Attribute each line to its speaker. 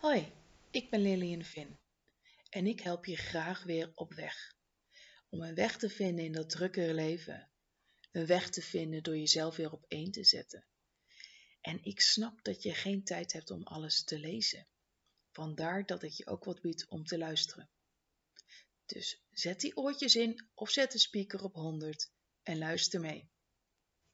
Speaker 1: Hoi, ik ben Lillian Vin en ik help je graag weer op weg. Om een weg te vinden in dat drukkere leven. Een weg te vinden door jezelf weer op één te zetten. En ik snap dat je geen tijd hebt om alles te lezen. Vandaar dat ik je ook wat bied om te luisteren. Dus zet die oortjes in of zet de speaker op 100 en luister mee.